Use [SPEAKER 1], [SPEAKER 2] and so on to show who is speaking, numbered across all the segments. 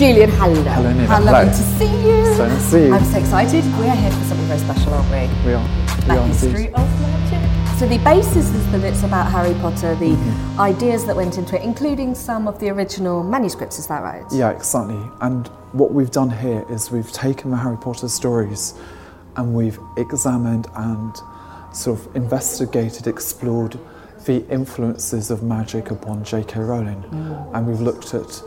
[SPEAKER 1] Julian, hello.
[SPEAKER 2] Hello, Nina.
[SPEAKER 1] How lovely to see you.
[SPEAKER 2] So nice to see you.
[SPEAKER 1] I'm so excited. We are here for something very special, aren't we?
[SPEAKER 2] We are. We are
[SPEAKER 1] history of magic. So the basis is that it's about Harry Potter, the
[SPEAKER 2] Mm-hmm.
[SPEAKER 1] ideas that went into it, including some of the original manuscripts. Is that right?
[SPEAKER 2] Yeah, exactly. And what we've done here is we've taken the Harry Potter stories and we've examined and sort of investigated, explored the influences of magic upon J.K. Rowling. And we've looked at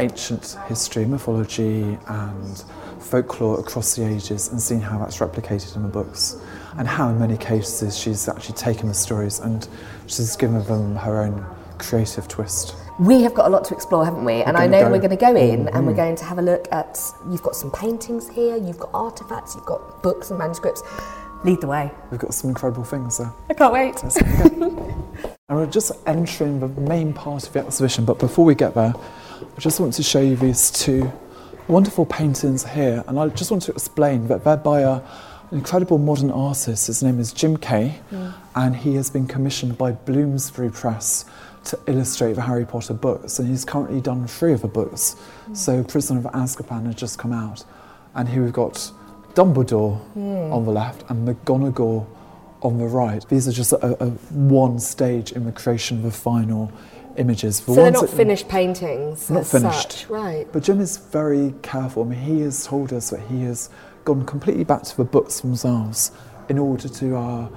[SPEAKER 2] ancient history, mythology, and folklore across the ages and seen how that's replicated in the books. And how, in many cases, she's actually taken the stories and she's given them her own creative twist.
[SPEAKER 1] We have got a lot to explore, haven't we? And I know
[SPEAKER 2] go-
[SPEAKER 1] we're going to go in and
[SPEAKER 2] Mhm.
[SPEAKER 1] we're going to have a look at. You've got some paintings here, you've got artifacts, you've got books and manuscripts. Lead the way.
[SPEAKER 2] We've got some incredible things there.
[SPEAKER 1] I can't wait.
[SPEAKER 2] And we're just entering the main part of the exhibition, but before we get there, I just want to show you these two wonderful paintings here. And I just want to explain that they're by a, an incredible modern artist. His name is Jim Kay, mm. and he has been commissioned by Bloomsbury Press to illustrate the Harry Potter books. And he's currently done three of the books. Mm. So Prisoner of Azkaban has just come out. And here we've got Dumbledore mm. on the left and McGonagall on the right. These are just a, a one stage in the creation of the final images. The
[SPEAKER 1] So they're not finished paintings.
[SPEAKER 2] Not finished.
[SPEAKER 1] Such. Right.
[SPEAKER 2] But Jim is very careful. I mean, he has told us that he has gone completely back to the books themselves in order to, uh,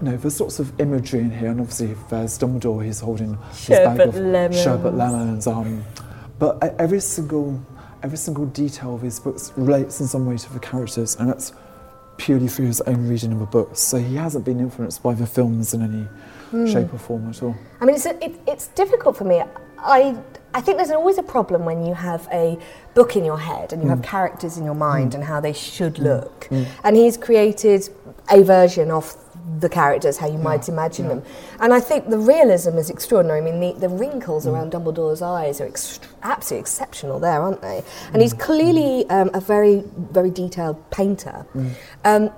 [SPEAKER 2] you know, there's lots of imagery in here, and obviously there's Dumbledore. He's holding his bag of
[SPEAKER 1] lemons.
[SPEAKER 2] sherbet lemons. Um, but every single, every single detail of his books relates in some way to the characters, and that's purely through his own reading of the books. So he hasn't been influenced by the films in any
[SPEAKER 1] Hmm.
[SPEAKER 2] shape or form at all.
[SPEAKER 1] I mean, it's, it, it's difficult for me. I, I think there's always a problem when you have a book in your head and you
[SPEAKER 2] Mm.
[SPEAKER 1] have characters in your mind and how they should look. And he's created a version of the characters, how you might imagine them. And I think the realism is extraordinary. I mean, the, the wrinkles
[SPEAKER 2] Mm.
[SPEAKER 1] around Dumbledore's eyes are ext- absolutely exceptional there, aren't they? And he's
[SPEAKER 2] Mm.
[SPEAKER 1] clearly um, a very, very detailed painter.
[SPEAKER 2] Mm.
[SPEAKER 1] Um,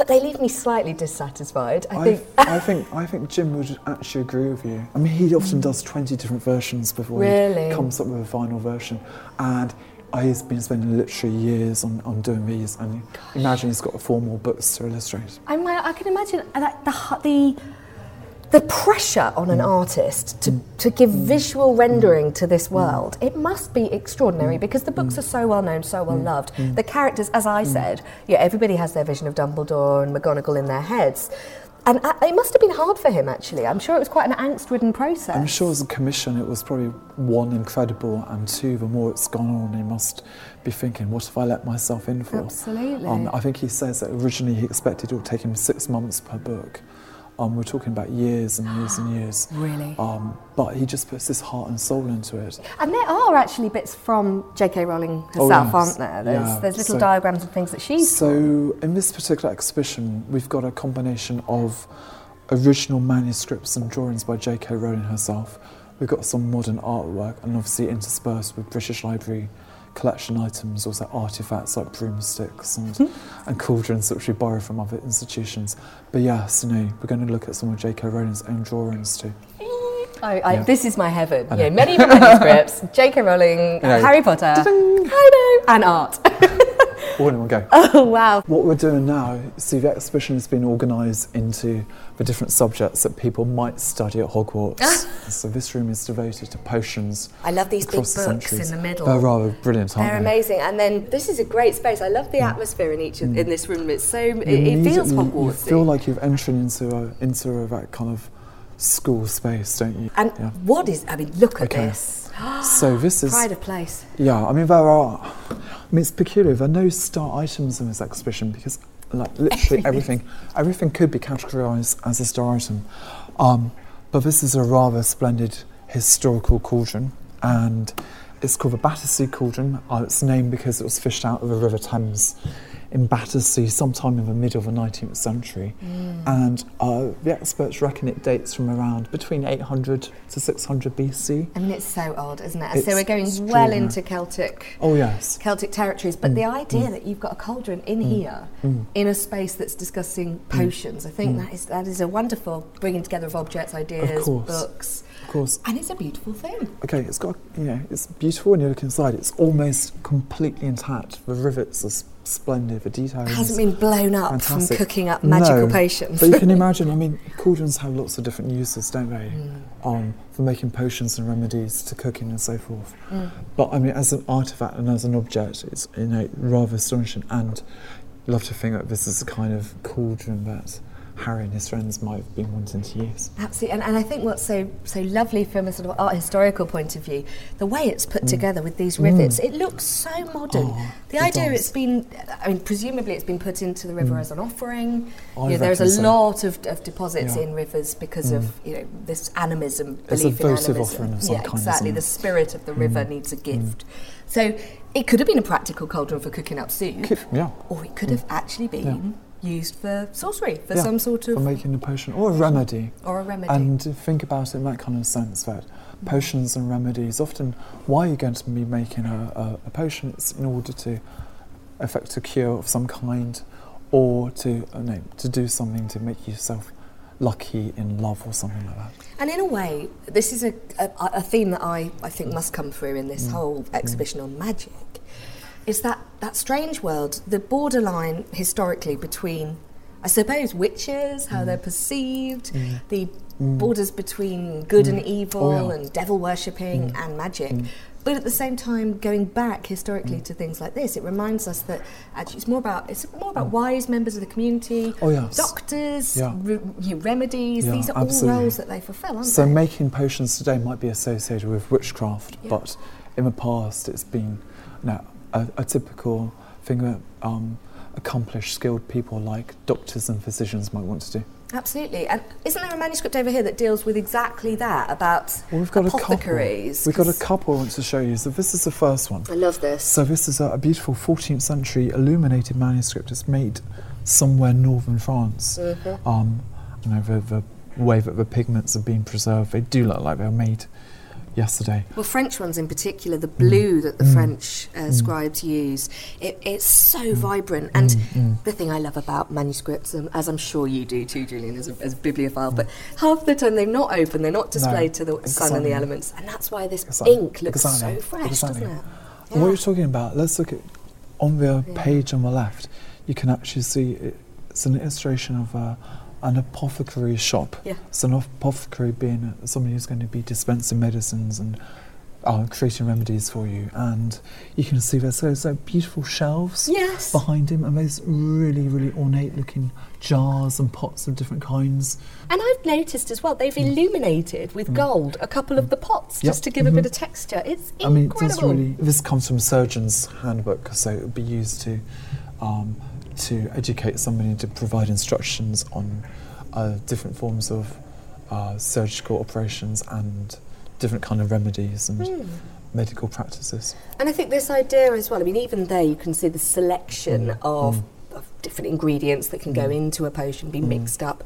[SPEAKER 1] but they leave me slightly dissatisfied. I
[SPEAKER 2] I,
[SPEAKER 1] think.
[SPEAKER 2] I think I think Jim would actually agree with you. I mean, he often mm. does twenty different versions before
[SPEAKER 1] Really?
[SPEAKER 2] he comes up with a final version, and he's been spending literally years on, on doing these. And imagine he's got four more books to illustrate.
[SPEAKER 1] I I can imagine uh, that the hu- the the pressure on an mm. artist to, to give mm. visual rendering to this mm. world, it must be extraordinary because the books are so well known, so well loved. The characters, as I said, yeah, everybody has their vision of Dumbledore and McGonagall in their heads. And uh, it must have been hard for him, actually. I'm sure it was quite an angst-ridden process.
[SPEAKER 2] I'm sure as a commission, it was probably one incredible, and two, the more it's gone on, he must be thinking, what have I let myself in for?
[SPEAKER 1] Absolutely.
[SPEAKER 2] Um, I think he says that originally he expected it would take him six months per book. Um, we're talking about years and years and years.
[SPEAKER 1] Really?
[SPEAKER 2] Um, but he just puts his heart and soul into it.
[SPEAKER 1] And there are actually bits from J.K. Rowling
[SPEAKER 2] Oh,
[SPEAKER 1] herself,
[SPEAKER 2] yes.
[SPEAKER 1] aren't there? There's,
[SPEAKER 2] Yeah,
[SPEAKER 1] there's little
[SPEAKER 2] so-
[SPEAKER 1] diagrams and things that she's
[SPEAKER 2] So, in this particular exhibition, we've got a combination of original manuscripts and drawings by J.K. Rowling herself. We've got some modern artwork, and obviously interspersed with British Library collection items, also artifacts like broomsticks and,
[SPEAKER 1] Hmm.
[SPEAKER 2] and cauldrons which we borrow from other institutions. But yes, you know, we're going to look at some of J.K. Rowling's own drawings too.
[SPEAKER 1] I, I,
[SPEAKER 2] Yeah.
[SPEAKER 1] This is my heaven. Yeah, medieval manuscripts, J.K. Rowling,
[SPEAKER 2] know.
[SPEAKER 1] Harry Potter, know, and art.
[SPEAKER 2] all in one go.
[SPEAKER 1] Oh wow!
[SPEAKER 2] What we're doing now, see, the exhibition has been organised into the different subjects that people might study at Hogwarts. Ah. so this room is devoted to potions.
[SPEAKER 1] I love these big
[SPEAKER 2] across the
[SPEAKER 1] books in the middle.
[SPEAKER 2] They're rather brilliant, aren't
[SPEAKER 1] They're
[SPEAKER 2] they?
[SPEAKER 1] amazing, and then this is a great space. I love the mm. atmosphere in each of, mm. in this room. It's so it, it feels Hogwartsy.
[SPEAKER 2] You feel like you've entered into a into a, that kind of school space, don't you?
[SPEAKER 1] and
[SPEAKER 2] yeah.
[SPEAKER 1] what is? I mean, look at
[SPEAKER 2] Okay.
[SPEAKER 1] this.
[SPEAKER 2] So this is
[SPEAKER 1] Pride of place.
[SPEAKER 2] Yeah, I mean there are. I mean it's peculiar. There are no star items in this exhibition because, like, literally everything, everything could be categorised as a star item. Um, but this is a rather splendid historical cauldron, and it's called the Battersea Cauldron. Uh, it's named because it was fished out of the River Thames in Battersea sometime in the middle of the 19th century. Mm. And uh, the experts reckon it dates from around between 800 to 600 BC.
[SPEAKER 1] I mean, it's so old, isn't it? And so we're going well into Celtic.
[SPEAKER 2] Oh yes.
[SPEAKER 1] Celtic territories, but the mm. idea mm. that you've got a cauldron in here, in a space that's discussing potions, I think that is that is a wonderful bringing together of objects, ideas,
[SPEAKER 2] course.
[SPEAKER 1] books,
[SPEAKER 2] Of course.
[SPEAKER 1] and it's a beautiful thing.
[SPEAKER 2] Okay, it's got, you know, it's beautiful when you look inside. It's almost completely intact. The rivets are splendid, the detail
[SPEAKER 1] hasn't been blown up
[SPEAKER 2] fantastic.
[SPEAKER 1] from cooking up magical
[SPEAKER 2] No,
[SPEAKER 1] potions.
[SPEAKER 2] but you can imagine, I mean, cauldrons have lots of different uses, don't they?
[SPEAKER 1] Mm.
[SPEAKER 2] Um, from making potions and remedies to cooking and so forth.
[SPEAKER 1] Mm.
[SPEAKER 2] But I mean, as an artifact and as an object, it's, you know, rather astonishing. And love to think that this is a kind of cauldron that Harry and his friends might have been wanting to use.
[SPEAKER 1] Absolutely, and, and I think what's so so lovely from a sort of art historical point of view, the way it's put mm. together with these rivets, mm. it looks so modern.
[SPEAKER 2] Mm. Oh,
[SPEAKER 1] the
[SPEAKER 2] it
[SPEAKER 1] idea
[SPEAKER 2] does.
[SPEAKER 1] it's been, I mean, presumably it's been put into the river mm. as an offering. You know, there's a
[SPEAKER 2] so.
[SPEAKER 1] lot of, of deposits
[SPEAKER 2] Yeah.
[SPEAKER 1] in rivers because of you know this animism,
[SPEAKER 2] It's a
[SPEAKER 1] belief in animism.
[SPEAKER 2] offering of some
[SPEAKER 1] yeah,
[SPEAKER 2] kind,
[SPEAKER 1] exactly. The spirit of the river needs a gift. So it could have been a practical cauldron for cooking up soup,
[SPEAKER 2] Could- yeah.
[SPEAKER 1] or it could have actually been used for sorcery, for
[SPEAKER 2] Yeah,
[SPEAKER 1] some sort of
[SPEAKER 2] for making a potion or a remedy.
[SPEAKER 1] or a remedy.
[SPEAKER 2] And think about it in that kind of sense that potions and remedies often why are you going to be making a, a, a potion? It's in order to effect a cure of some kind or to uh, no, to do something to make yourself lucky in love or something like that.
[SPEAKER 1] And in a way, this is a, a, a theme that I, I think must come through in this whole exhibition on magic. Is that, that strange world, the borderline historically between, I suppose, witches, how they're mm. perceived, the mm. borders between good and mm. oh, evil
[SPEAKER 2] Oh, yeah.
[SPEAKER 1] and devil worshipping and magic. But at the same time, going back historically to things like this, it reminds us that actually it's more about it's more about wise members of the community,
[SPEAKER 2] Oh, yes.
[SPEAKER 1] doctors,
[SPEAKER 2] Yeah.
[SPEAKER 1] re- you know, remedies.
[SPEAKER 2] Yeah,
[SPEAKER 1] These are
[SPEAKER 2] absolutely.
[SPEAKER 1] all roles that they fulfil, aren't
[SPEAKER 2] So
[SPEAKER 1] they?
[SPEAKER 2] making potions today might be associated with witchcraft,
[SPEAKER 1] Yeah.
[SPEAKER 2] but in the past it's been know, a, a typical thing that um, accomplished, skilled people like doctors and physicians might want to do.
[SPEAKER 1] Absolutely. And isn't there a manuscript over here that deals with exactly that about
[SPEAKER 2] Well, we've got
[SPEAKER 1] apothecaries?
[SPEAKER 2] a couple. We've got a couple I want to show you. So this is the first one.
[SPEAKER 1] I love this.
[SPEAKER 2] So this is a, a beautiful 14th century illuminated manuscript. It's made somewhere northern France.
[SPEAKER 1] Mm-hmm.
[SPEAKER 2] Um, you know, the, the way that the pigments have been preserved, they do look like they were made yesterday.
[SPEAKER 1] Well, French ones in particular, the blue that the French uh, scribes use, it, it's so vibrant. And the thing I love about manuscripts, um, as I'm sure you do too, Julian, as a, as a bibliophile, but half the time they're not open, they're not displayed to the sun and the elements. And that's why this
[SPEAKER 2] Exactly.
[SPEAKER 1] ink looks
[SPEAKER 2] Exactly.
[SPEAKER 1] so fresh, doesn't it?
[SPEAKER 2] And What you're talking about, let's look at on the page on the left, you can actually see it, it's an illustration of uh, an apothecary shop.
[SPEAKER 1] Yeah.
[SPEAKER 2] So an apothecary being somebody who's going to be dispensing medicines and uh, creating remedies for you. And you can see there's those beautiful shelves
[SPEAKER 1] Yes.
[SPEAKER 2] behind him and those really, really ornate looking jars and pots of different kinds.
[SPEAKER 1] And I've noticed as well, they've illuminated with gold a couple of the pots
[SPEAKER 2] Mm. Yep.
[SPEAKER 1] just to give a bit of texture. It's incredible.
[SPEAKER 2] I mean, this really this comes from a surgeon's handbook, so it would be used to um, to educate somebody to provide instructions on uh, different forms of uh, surgical operations and different kind of remedies and
[SPEAKER 1] Hmm.
[SPEAKER 2] medical practices.
[SPEAKER 1] And I think this idea as well, I mean, even there you can see the selection
[SPEAKER 2] Mm.
[SPEAKER 1] of, of different ingredients that can go into a potion,
[SPEAKER 2] Mm.
[SPEAKER 1] be mixed up.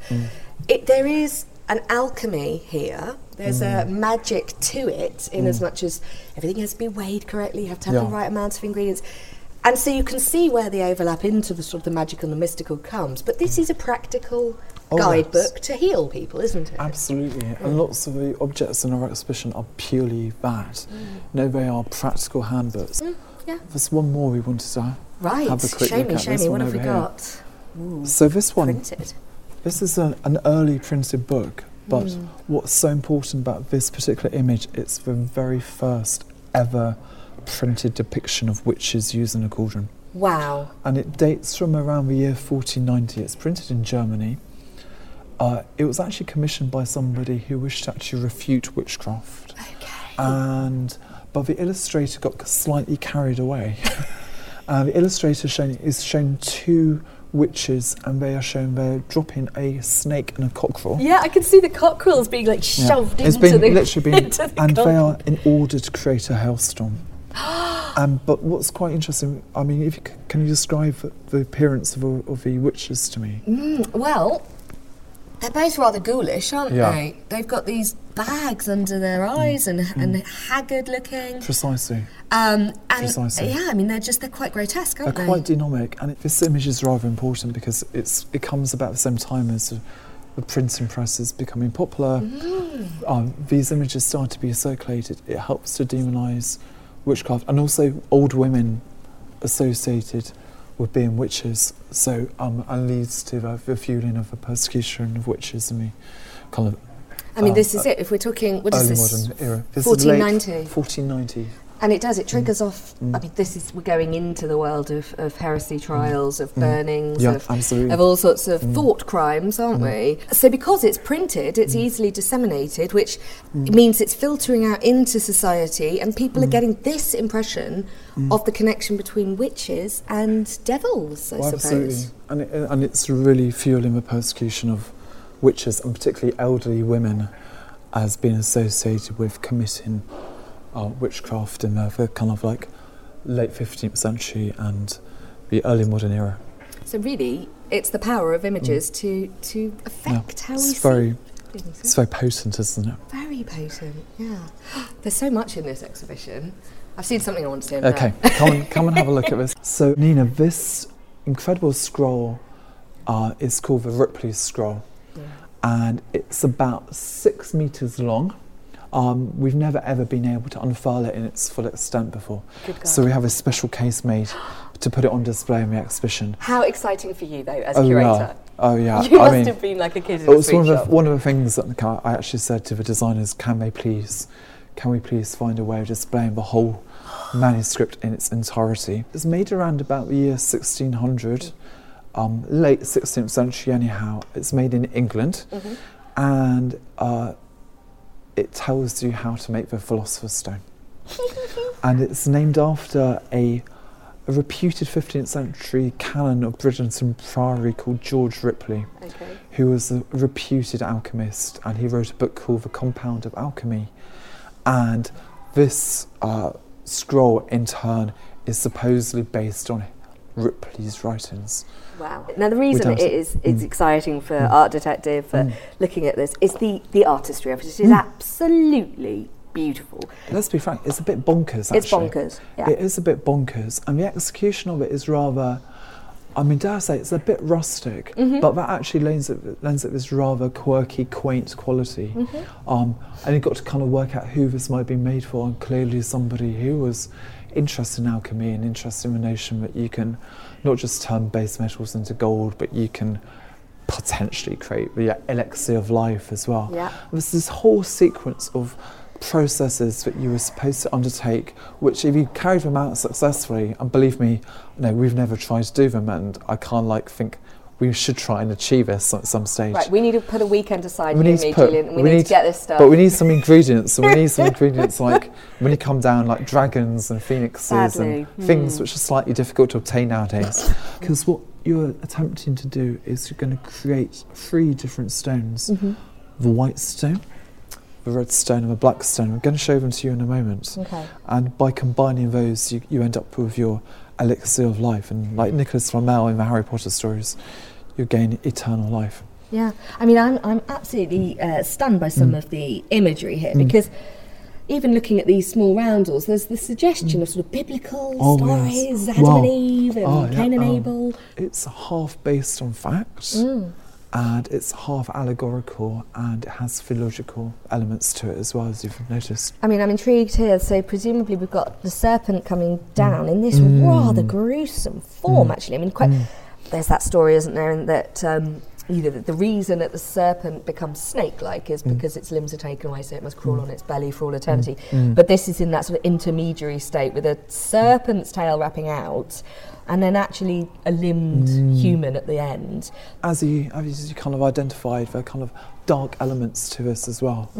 [SPEAKER 1] It, there is an alchemy here. There's
[SPEAKER 2] Mm.
[SPEAKER 1] a magic to it, in as much as everything has to be weighed correctly, you have to have the right amount of ingredients. And so you can see where the overlap into the sort of the magical and the mystical comes. But this is a practical
[SPEAKER 2] Oh,
[SPEAKER 1] guidebook to heal people, isn't it?
[SPEAKER 2] Absolutely, and lots of the objects in our exhibition are purely that.
[SPEAKER 1] Mm.
[SPEAKER 2] No, they are practical handbooks.
[SPEAKER 1] Yeah.
[SPEAKER 2] There's one more we wanted to
[SPEAKER 1] Right.
[SPEAKER 2] have a quick
[SPEAKER 1] show
[SPEAKER 2] look
[SPEAKER 1] me,
[SPEAKER 2] at.
[SPEAKER 1] show
[SPEAKER 2] This
[SPEAKER 1] me. What have we got?
[SPEAKER 2] So this one,
[SPEAKER 1] Printed.
[SPEAKER 2] this is a, an early printed book, but
[SPEAKER 1] Hmm.
[SPEAKER 2] what's so important about this particular image, it's the very first ever printed depiction of witches using a cauldron.
[SPEAKER 1] Wow.
[SPEAKER 2] and it dates from around the year 1490. It's printed in Germany. Uh, it was actually commissioned by somebody who wished to actually refute witchcraft.
[SPEAKER 1] Okay.
[SPEAKER 2] And but the illustrator got slightly carried away. uh, the illustrator shown, is shown two witches, and they are shown they're dropping a snake and a cockerel.
[SPEAKER 1] Yeah, I can see the cockerels being like
[SPEAKER 2] Yeah.
[SPEAKER 1] shoved
[SPEAKER 2] It's
[SPEAKER 1] into
[SPEAKER 2] been
[SPEAKER 1] the
[SPEAKER 2] literally been,
[SPEAKER 1] into the
[SPEAKER 2] and they are in order to create a hailstorm. um, but what's quite interesting, I mean, if you c- can you describe the- appearance of, of the witches to me?
[SPEAKER 1] Mm, well, they're both rather ghoulish, aren't
[SPEAKER 2] Yeah.
[SPEAKER 1] they? They've got these bags under their eyes and, and haggard looking.
[SPEAKER 2] Precisely.
[SPEAKER 1] Um, and
[SPEAKER 2] Precisely.
[SPEAKER 1] yeah, I mean they're just they're quite grotesque,
[SPEAKER 2] They're
[SPEAKER 1] aren't they?
[SPEAKER 2] quite dynamic, and it, this image is rather important because it's it comes about the same time as the, the printing press is becoming popular.
[SPEAKER 1] Mm.
[SPEAKER 2] Um, these images start to be circulated. It helps to demonise witchcraft, and also old women associated with being witches. So um, and leads to the, the fueling of the persecution of witches and the kind of
[SPEAKER 1] I mean,
[SPEAKER 2] uh,
[SPEAKER 1] this is it. If we're talking, what is this?
[SPEAKER 2] modern era. This is late
[SPEAKER 1] 1490.
[SPEAKER 2] 1490.
[SPEAKER 1] And it does. It triggers off.
[SPEAKER 2] Mm.
[SPEAKER 1] I mean, this is we're going into the world of, of heresy trials, of burnings,
[SPEAKER 2] Mm. Yeah,
[SPEAKER 1] of.
[SPEAKER 2] Mm.
[SPEAKER 1] of all sorts of thought crimes, aren't we? So because it's printed,
[SPEAKER 2] Mm.
[SPEAKER 1] it's easily disseminated, which means it's filtering out into society, and people
[SPEAKER 2] Mm.
[SPEAKER 1] are getting this impression of the connection between witches and devils. I
[SPEAKER 2] Well,
[SPEAKER 1] suppose.
[SPEAKER 2] absolutely, and it, and it's really fueling the persecution of witches and particularly elderly women as being associated with committing uh, witchcraft in the, the kind of like late 15th century and the early modern era.
[SPEAKER 1] So really, it's the power of images to to affect how we
[SPEAKER 2] Mm. it's
[SPEAKER 1] see
[SPEAKER 2] very,
[SPEAKER 1] things.
[SPEAKER 2] it's very potent, isn't it?
[SPEAKER 1] Very potent, yeah. There's so much in this exhibition. I've seen something I want to say.
[SPEAKER 2] Okay, come and come and have a look at this. So, Nina, this incredible scroll uh, is called the Ripley Scroll, and it's about six meters long. Um, we've never ever been able to unfurl it in its full extent before, so we have a special case made to put it on display in the exhibition.
[SPEAKER 1] How exciting for you, though, as
[SPEAKER 2] oh
[SPEAKER 1] curator.
[SPEAKER 2] yeah, oh yeah.
[SPEAKER 1] You
[SPEAKER 2] I
[SPEAKER 1] must
[SPEAKER 2] mean,
[SPEAKER 1] have been like a kid in
[SPEAKER 2] it was one of the one of the things that I I actually said to the designers, can they please, can we please find a way of displaying the whole manuscript in its entirety? It's made around about the year 1600, um, late 16th century anyhow. It's made in England,
[SPEAKER 1] Mm-hmm.
[SPEAKER 2] and uh, it tells you how to make the Philosopher's Stone, and it's named after a. A reputed 15th century canon of Bridlington Priory called George Ripley
[SPEAKER 1] Okay.
[SPEAKER 2] who was a reputed alchemist, and he wrote a book called The Compound of Alchemy. And this uh, scroll, in turn, is supposedly based on Ripley's writings.
[SPEAKER 1] Wow. Now, the reason it is it's
[SPEAKER 2] Mm.
[SPEAKER 1] exciting for Art Detective for
[SPEAKER 2] Mm.
[SPEAKER 1] looking at this is the, the artistry of it. It is absolutely beautiful.
[SPEAKER 2] Let's be frank, it's a bit bonkers, actually.
[SPEAKER 1] It's bonkers. Yeah.
[SPEAKER 2] It is a bit bonkers, and the execution of it is rather. I mean, dare I say it's a bit rustic,
[SPEAKER 1] Mm-hmm.
[SPEAKER 2] but that actually lends it, lends it this rather quirky, quaint quality.
[SPEAKER 1] Mm-hmm.
[SPEAKER 2] Um, and you've got to kind of work out who this might be made for, and clearly somebody who was interested in alchemy and interested in the notion that you can not just turn base metals into gold, but you can potentially create the elixir of life as well.
[SPEAKER 1] Yeah.
[SPEAKER 2] There's this whole sequence of processes that you were supposed to undertake, which if you carried them out successfully, and believe me, no, we've never tried to do them, and I can't like think we should try and achieve this at some stage.
[SPEAKER 1] Right, we need to put a weekend aside,
[SPEAKER 2] We need to put-
[SPEAKER 1] Julian, we,
[SPEAKER 2] we
[SPEAKER 1] need,
[SPEAKER 2] need
[SPEAKER 1] to get this stuff.
[SPEAKER 2] But we need some ingredients, and we need some ingredients like when you come down, like dragons and phoenixes
[SPEAKER 1] Sadly,
[SPEAKER 2] and things
[SPEAKER 1] hmm.
[SPEAKER 2] which are slightly difficult to obtain nowadays. Because what you're attempting to do is you're going to create three different stones:
[SPEAKER 1] Mm-hmm.
[SPEAKER 2] the white stone, the red stone, and the black stone. I'm going to show them to you in a moment.
[SPEAKER 1] Okay.
[SPEAKER 2] And by combining those, you, you end up with your elixir of life. And like Nicholas Flamel in the Harry Potter stories, you gain eternal life.
[SPEAKER 1] Yeah, I mean, I'm, I'm absolutely uh, stunned by some
[SPEAKER 2] Mm.
[SPEAKER 1] of the imagery here because even looking at these small roundels, there's the suggestion of sort of biblical
[SPEAKER 2] Oh,
[SPEAKER 1] stories,
[SPEAKER 2] yes.
[SPEAKER 1] Adam
[SPEAKER 2] Wow.
[SPEAKER 1] and Eve and
[SPEAKER 2] Oh, yeah,
[SPEAKER 1] Cain and
[SPEAKER 2] oh.
[SPEAKER 1] Abel.
[SPEAKER 2] It's half based on fact,
[SPEAKER 1] Mm.
[SPEAKER 2] And it's half allegorical and it has theological elements to it as well, as you've noticed.
[SPEAKER 1] I mean, I'm intrigued here. So presumably we've got the serpent coming
[SPEAKER 2] Mm.
[SPEAKER 1] down in this rather gruesome form. Actually, I mean, quite. There's that story, isn't there, in that um, you know that the reason that the serpent becomes snake-like is mm. because its limbs are taken away, so it must crawl mm. on its belly for all eternity. Mm. But this is in that sort of intermediary state with a serpent's tail wrapping out, and then actually a limbed human at the end.
[SPEAKER 2] as you, as you kind of identified, there are kind of dark elements to this as well.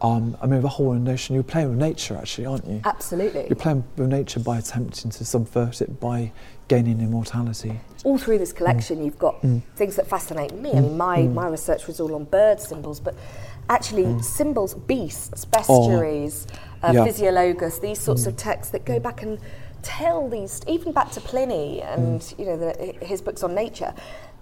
[SPEAKER 2] Um, I mean, the whole notion, you're playing with nature actually, aren't you?
[SPEAKER 1] Absolutely.
[SPEAKER 2] You're playing with nature by attempting to subvert it by gaining immortality.
[SPEAKER 1] all through this collection, mm. you've got mm. things that fascinate me. I mean, my, mm. my research was all on bird symbols, but actually, symbols, beasts, oh. bestiaries, uh,
[SPEAKER 2] Yeah.
[SPEAKER 1] physiologus, these sorts of texts that go back and tell these, even back to Pliny and you know the, his books on nature.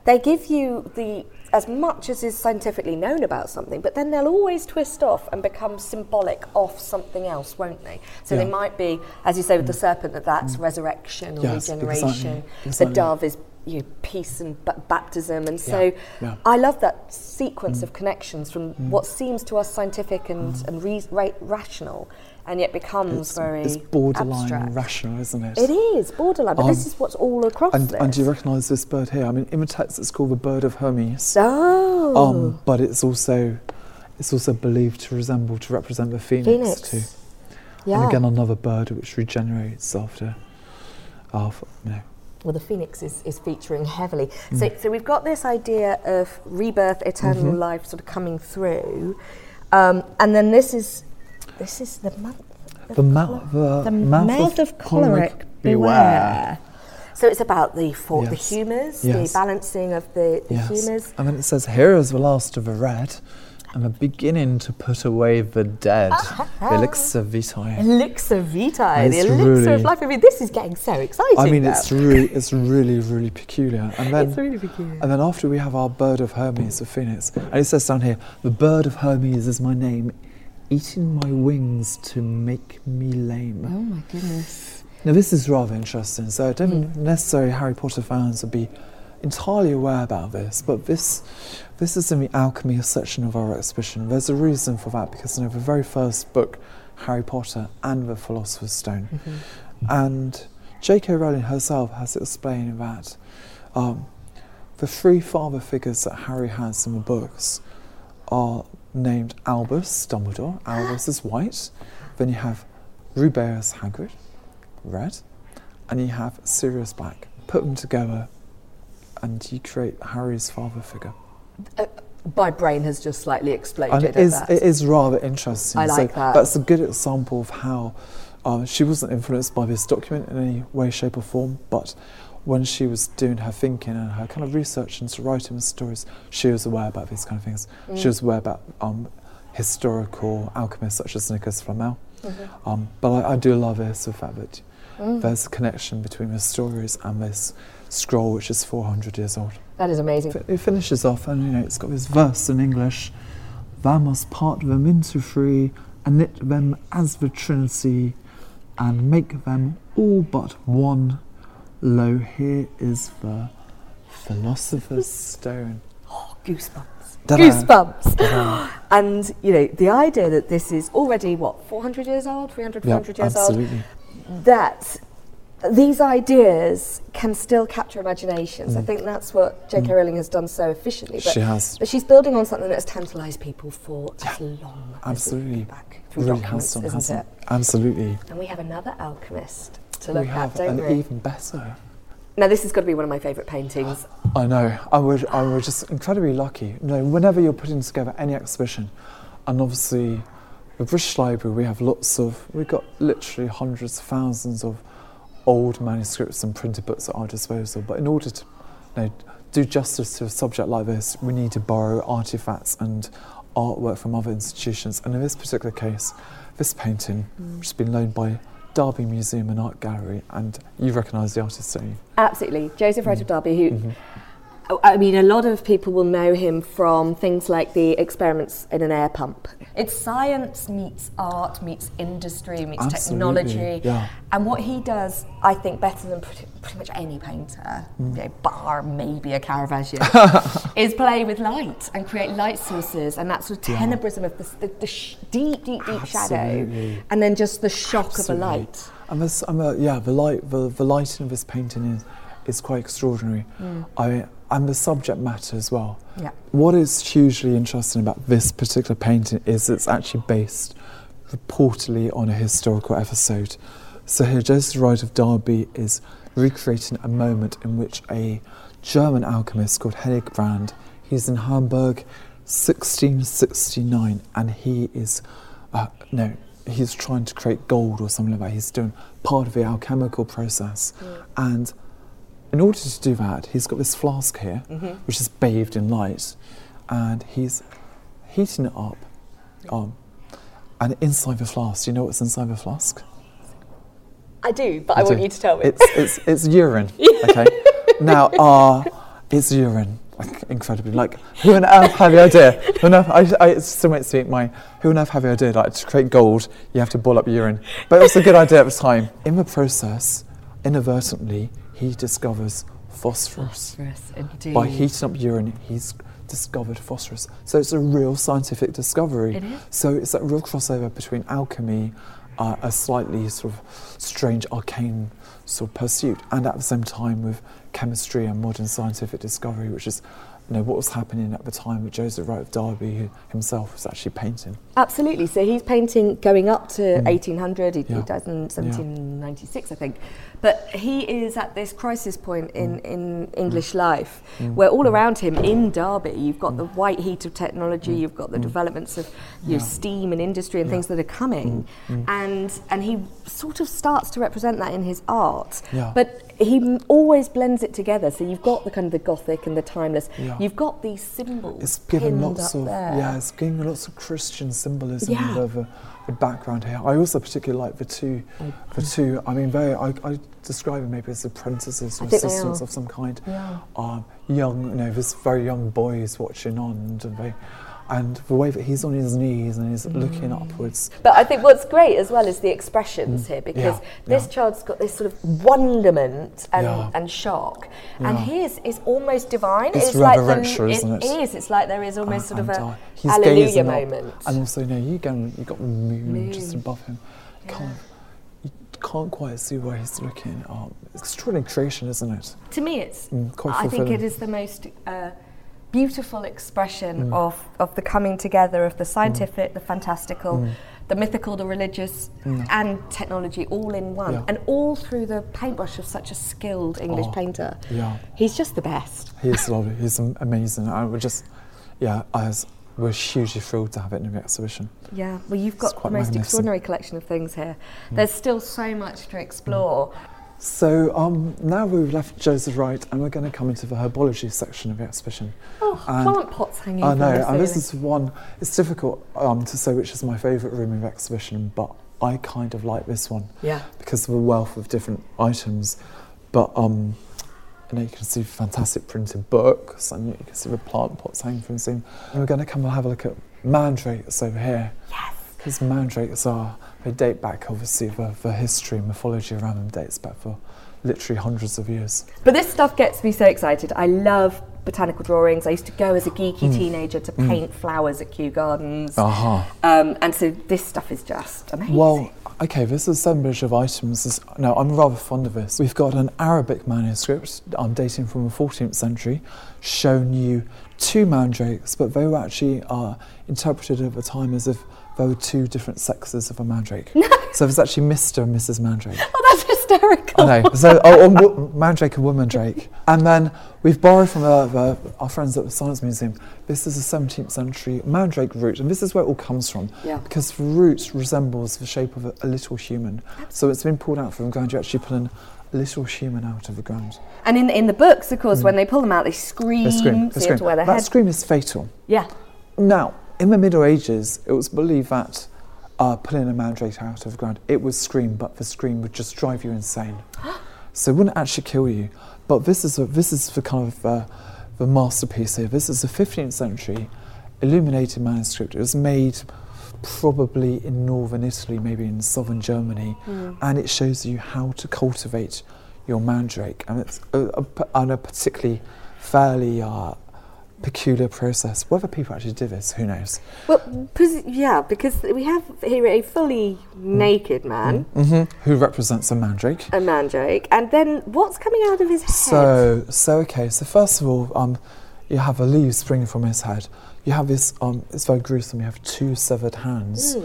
[SPEAKER 1] They give you the as much as is scientifically known about something, but then they'll always twist off and become symbolic of something else, won't they? So they might be, as you say with the serpent, that that's resurrection or
[SPEAKER 2] Yes,
[SPEAKER 1] regeneration.
[SPEAKER 2] exactly,
[SPEAKER 1] The dove is you know, peace and b- baptism, and so
[SPEAKER 2] Yeah, yeah.
[SPEAKER 1] I love that sequence of connections from what seems to us scientific and, and re- ra- rational, and yet becomes
[SPEAKER 2] It's,
[SPEAKER 1] very
[SPEAKER 2] it's borderline
[SPEAKER 1] abstract.
[SPEAKER 2] rational, isn't it?
[SPEAKER 1] It is borderline, but this
[SPEAKER 2] Um,
[SPEAKER 1] is what's all across
[SPEAKER 2] And,
[SPEAKER 1] this.
[SPEAKER 2] and do you recognise this bird here? I mean, the it's called the bird of Hermes.
[SPEAKER 1] oh,
[SPEAKER 2] Um, but it's also it's also believed to resemble to represent the phoenix,
[SPEAKER 1] phoenix.
[SPEAKER 2] too.
[SPEAKER 1] Yeah.
[SPEAKER 2] And again, another bird which regenerates after, after you know,
[SPEAKER 1] well, the phoenix is, is featuring heavily.
[SPEAKER 2] Mm.
[SPEAKER 1] So, so we've got this idea of rebirth, eternal
[SPEAKER 2] Mm-hmm.
[SPEAKER 1] life, sort of coming through, um, and then this is this is the month.
[SPEAKER 2] the, mouth, uh, the,
[SPEAKER 1] the mouth, of, choleric, beware. So it's about the for, the humours,
[SPEAKER 2] Yes.
[SPEAKER 1] the balancing of the, the
[SPEAKER 2] Yes.
[SPEAKER 1] humours.
[SPEAKER 2] And then it says, Here is the last of the red, and the beginning to put away the dead. Uh-huh. the elixir vitae.
[SPEAKER 1] Elixir vitae, the
[SPEAKER 2] It's
[SPEAKER 1] elixir of life. I mean, this is getting so exciting.
[SPEAKER 2] I mean,
[SPEAKER 1] now.
[SPEAKER 2] it's really, it's really, really peculiar. And then,
[SPEAKER 1] It's really peculiar.
[SPEAKER 2] And then after we have our bird of Hermes, the phoenix, and it says down here, the bird of Hermes is my name, eating my wings to make me lame.
[SPEAKER 1] oh my goodness.
[SPEAKER 2] Now this is rather interesting. So I don't think necessarily Harry Potter fans would be entirely aware about this, but this this is in the alchemy section of our exhibition. There's a reason for that because you know the very first book, Harry Potter and the Philosopher's Stone,
[SPEAKER 1] Mm-hmm.
[SPEAKER 2] and J.K. Rowling herself has explained that um, the three father figures that Harry has in the books are named Albus Dumbledore. Albus is white. Then you have Rubeus Hagrid, red, and you have Sirius Black. Put them together, and you create Harry's father figure.
[SPEAKER 1] My brain has just slightly exploded
[SPEAKER 2] And it is,
[SPEAKER 1] that.
[SPEAKER 2] it is rather interesting.
[SPEAKER 1] I like
[SPEAKER 2] so
[SPEAKER 1] that.
[SPEAKER 2] That's a good example of how um, she wasn't influenced by this document in any way, shape, or form, but when she was doing her thinking and her kind of research into writing the stories, she was aware about these kind of things.
[SPEAKER 1] Mm.
[SPEAKER 2] She was aware about um, historical alchemists such as Nicholas Flamel.
[SPEAKER 1] Mm-hmm.
[SPEAKER 2] Um, but I, I do love this, the fact that
[SPEAKER 1] Mm.
[SPEAKER 2] there's a connection between the stories and this scroll, which is 400 years old.
[SPEAKER 1] that is amazing.
[SPEAKER 2] It it finishes off, and you know, it's got this verse in English Thou must part them into three, and knit them as the Trinity, and make them all but one. Lo, here is the Philosopher's Stone.
[SPEAKER 1] Goosebumps.
[SPEAKER 2] Ta-da.
[SPEAKER 1] Goosebumps.
[SPEAKER 2] Ta-da.
[SPEAKER 1] And, you know, the idea that this is already, what, 400 years old, 300,
[SPEAKER 2] Yeah,
[SPEAKER 1] 400 years old? That these ideas can still capture imaginations. I think that's what J.K. Rowling has done so efficiently. But,
[SPEAKER 2] Mm. She has.
[SPEAKER 1] But she's building on something that's tantalised people for as long as
[SPEAKER 2] Absolutely.
[SPEAKER 1] back through
[SPEAKER 2] Really
[SPEAKER 1] documents,
[SPEAKER 2] has done,
[SPEAKER 1] isn't it?
[SPEAKER 2] Absolutely.
[SPEAKER 1] And we have another alchemist to
[SPEAKER 2] we
[SPEAKER 1] look
[SPEAKER 2] have
[SPEAKER 1] at, don't
[SPEAKER 2] an
[SPEAKER 1] we?
[SPEAKER 2] even better.
[SPEAKER 1] Now, this has got to be one of my favourite paintings.
[SPEAKER 2] I know. I would. I was just incredibly lucky. You know, whenever you're putting together any exhibition, and obviously, the British Library, we have lots of. We've got literally hundreds of thousands of old manuscripts and printed books at our disposal. But in order to, you know, do justice to a subject like this, we need to borrow artifacts and artwork from other institutions. And in this particular case, this painting, mm. which has been loaned by Derby Museum and Art Gallery, and you recognise the artist, don't you?
[SPEAKER 1] Absolutely. Joseph Wright of Derby, who
[SPEAKER 2] Mm-hmm.
[SPEAKER 1] I mean, a lot of people will know him from things like the experiments in an air pump. It's science meets art, meets industry, meets
[SPEAKER 2] Absolutely,
[SPEAKER 1] technology.
[SPEAKER 2] yeah.
[SPEAKER 1] And what he does, I think, better than pretty, pretty much any painter,
[SPEAKER 2] Mm.
[SPEAKER 1] you know, bar maybe a Caravaggio, is play with light and create light sources and that sort of tenebrism of the, the, the sh- deep, deep, deep shadow, and then just the shock of a light.
[SPEAKER 2] And this, I'm a, yeah, the light, the, the lighting of this painting is, is quite extraordinary. I, and the subject matter as well.
[SPEAKER 1] Yeah.
[SPEAKER 2] What is hugely interesting about this particular painting is it's actually based reportedly on a historical episode. So here, Joseph Wright of Derby is recreating a moment in which a German alchemist called Hildebrand, he's in Hamburg, 1669, and he is, uh, no, he's trying to create gold or something like that. He's doing part of the alchemical process, and in order to do that, he's got this flask here, which is bathed in light, and he's heating it up. Um, and inside the flask, do you know what's inside the flask?
[SPEAKER 1] I do, but I
[SPEAKER 2] You
[SPEAKER 1] want you to tell me.
[SPEAKER 2] It's it's it's urine. Okay. now, uh, it's urine. Like, incredibly, like who on earth had the idea? Who on earth, I, I, still makes me my. Who on earth had the idea? Like to create gold, you have to boil up urine. But it was a good idea at the time. In the process, inadvertently, he discovers phosphorus.
[SPEAKER 1] Yes, indeed.
[SPEAKER 2] By heating up urine, he's discovered phosphorus. So it's a real scientific discovery.
[SPEAKER 1] It is.
[SPEAKER 2] So it's that real crossover between alchemy, uh, a slightly sort of strange arcane sort of pursuit, and at the same time with chemistry and modern scientific discovery, which is you know, what was happening at the time that Joseph Wright of Derby himself was actually painting.
[SPEAKER 1] Absolutely. So he's painting going up to 1800. He, he
[SPEAKER 2] Mm. Yeah.
[SPEAKER 1] dies in 1796, I think. But he is at this crisis point in,
[SPEAKER 2] Mm.
[SPEAKER 1] in English life where all around him in Derby, you've got the white heat of technology, you've got the developments of you know,
[SPEAKER 2] Mm.
[SPEAKER 1] Steam and industry and things that are coming.
[SPEAKER 2] Mm.
[SPEAKER 1] And, and he sort of starts to represent that in his art. But he m- always blends it together. So you've got the kind of the gothic and the timeless.
[SPEAKER 2] Yeah.
[SPEAKER 1] You've got these symbols
[SPEAKER 2] It's given lots of
[SPEAKER 1] there.
[SPEAKER 2] yeah, it's giving lots of Christian symbolism
[SPEAKER 1] Yeah.
[SPEAKER 2] The, background here. I also particularly like the two, the two. I mean, very. I, I describe them maybe as apprentices or
[SPEAKER 1] I
[SPEAKER 2] assistants of some kind.
[SPEAKER 1] Yeah.
[SPEAKER 2] Um, young, you know, this very young boy is watching on, and they, and the way that he's on his knees and he's looking
[SPEAKER 1] Mm.
[SPEAKER 2] upwards.
[SPEAKER 1] But I think what's great as well is the expressions here because
[SPEAKER 2] Mm. Yeah,
[SPEAKER 1] this
[SPEAKER 2] yeah.
[SPEAKER 1] child's got this sort of wonderment and,
[SPEAKER 2] Yeah.
[SPEAKER 1] and shock, and his is almost divine.
[SPEAKER 2] It's
[SPEAKER 1] like
[SPEAKER 2] reverential,
[SPEAKER 1] the,
[SPEAKER 2] isn't it?
[SPEAKER 1] It is. It's like there is almost
[SPEAKER 2] Uh,
[SPEAKER 1] sort of
[SPEAKER 2] and,
[SPEAKER 1] a
[SPEAKER 2] uh, he's
[SPEAKER 1] hallelujah
[SPEAKER 2] gazing up,
[SPEAKER 1] moment.
[SPEAKER 2] And also, you know, you go, you got the moon, just above him. You can't, you can't quite see where he's looking. Um, it's extraordinary creation, isn't it?
[SPEAKER 1] to me, it's.
[SPEAKER 2] Mm,
[SPEAKER 1] I think it is the most. Uh, Beautiful expression
[SPEAKER 2] Mm.
[SPEAKER 1] of, of the coming together of the scientific, the fantastical,
[SPEAKER 2] Mm.
[SPEAKER 1] the mythical, the religious, and technology all in one.
[SPEAKER 2] Yeah.
[SPEAKER 1] And all through the paintbrush of such a skilled English
[SPEAKER 2] Oh,
[SPEAKER 1] painter.
[SPEAKER 2] yeah.
[SPEAKER 1] He's just the best.
[SPEAKER 2] He is lovely. He's amazing. I would just, yeah, I was, we're hugely thrilled to have it in the exhibition.
[SPEAKER 1] Yeah, well, you've got the most
[SPEAKER 2] magnificent.
[SPEAKER 1] extraordinary collection of things here. There's still so much to explore.
[SPEAKER 2] So um, now we've left Joseph Wright, and we're going to come into the herbology section of the exhibition.
[SPEAKER 1] Oh,
[SPEAKER 2] And-
[SPEAKER 1] plant pots hanging
[SPEAKER 2] I know, and this is one. It's difficult um, to say which is my favourite room of exhibition, but I kind of like this one.
[SPEAKER 1] Yeah.
[SPEAKER 2] Because of the wealth of different items, but um, you know you can see fantastic printed books, and you can see the plant pots hanging from the ceiling. And we're going to come and have a look at mandrakes over here.
[SPEAKER 1] Yes.
[SPEAKER 2] Because mandrakes are they date back obviously for, the history and mythology around them dates back for literally hundreds of years.
[SPEAKER 1] But this stuff gets me so excited. I love botanical drawings. I used to go as a geeky
[SPEAKER 2] Hmm.
[SPEAKER 1] teenager to paint flowers at Kew Gardens.
[SPEAKER 2] Aha.
[SPEAKER 1] Um, and so this stuff is just amazing.
[SPEAKER 2] Well, okay, this assemblage of items is. No, I'm rather fond of this. We've got an Arabic manuscript um, dating from the 14th century, showing you two mandrakes, but they were actually uh, interpreted at the time as if there were two different sexes of a mandrake. so there's actually Mr. and Mrs. Mandrake.
[SPEAKER 1] oh, that's hysterical.
[SPEAKER 2] I know. So, oh, oh, Mandrake and Woman Drake. And then we've borrowed from uh, the, our friends at the Science Museum. This is a 17th century Mandrake root, and this is where it all comes from.
[SPEAKER 1] Yeah.
[SPEAKER 2] Because the root resembles the shape of a, a little human. So it's been pulled out from the ground. You're actually pulling a little human out of the ground.
[SPEAKER 1] And in, in the books, of course, when they pull them out, they scream.
[SPEAKER 2] They scream. They
[SPEAKER 1] you
[SPEAKER 2] scream.
[SPEAKER 1] to wear their
[SPEAKER 2] That
[SPEAKER 1] head.
[SPEAKER 2] scream is fatal.
[SPEAKER 1] Yeah.
[SPEAKER 2] Now, in the Middle Ages, it was believed that uh, pulling a mandrake out of the ground, it would scream, but the scream would just drive you insane. so it wouldn't actually kill you. But this is a, this is the kind of uh, the masterpiece here. This is a 15th century illuminated manuscript. It was made probably in northern Italy, maybe in southern Germany, and it shows you how to cultivate your mandrake. And it's a, a, and a particularly fairly uh, peculiar process. Whether people actually do this, who knows?
[SPEAKER 1] Well, yeah, because we have here a fully naked man,
[SPEAKER 2] hmm Who represents a mandrake?
[SPEAKER 1] a mandrake, and then what's coming out of his head?
[SPEAKER 2] So, so okay. So first of all, um, you have a leaf springing from his head. You have this. Um, it's very gruesome. You have two severed hands,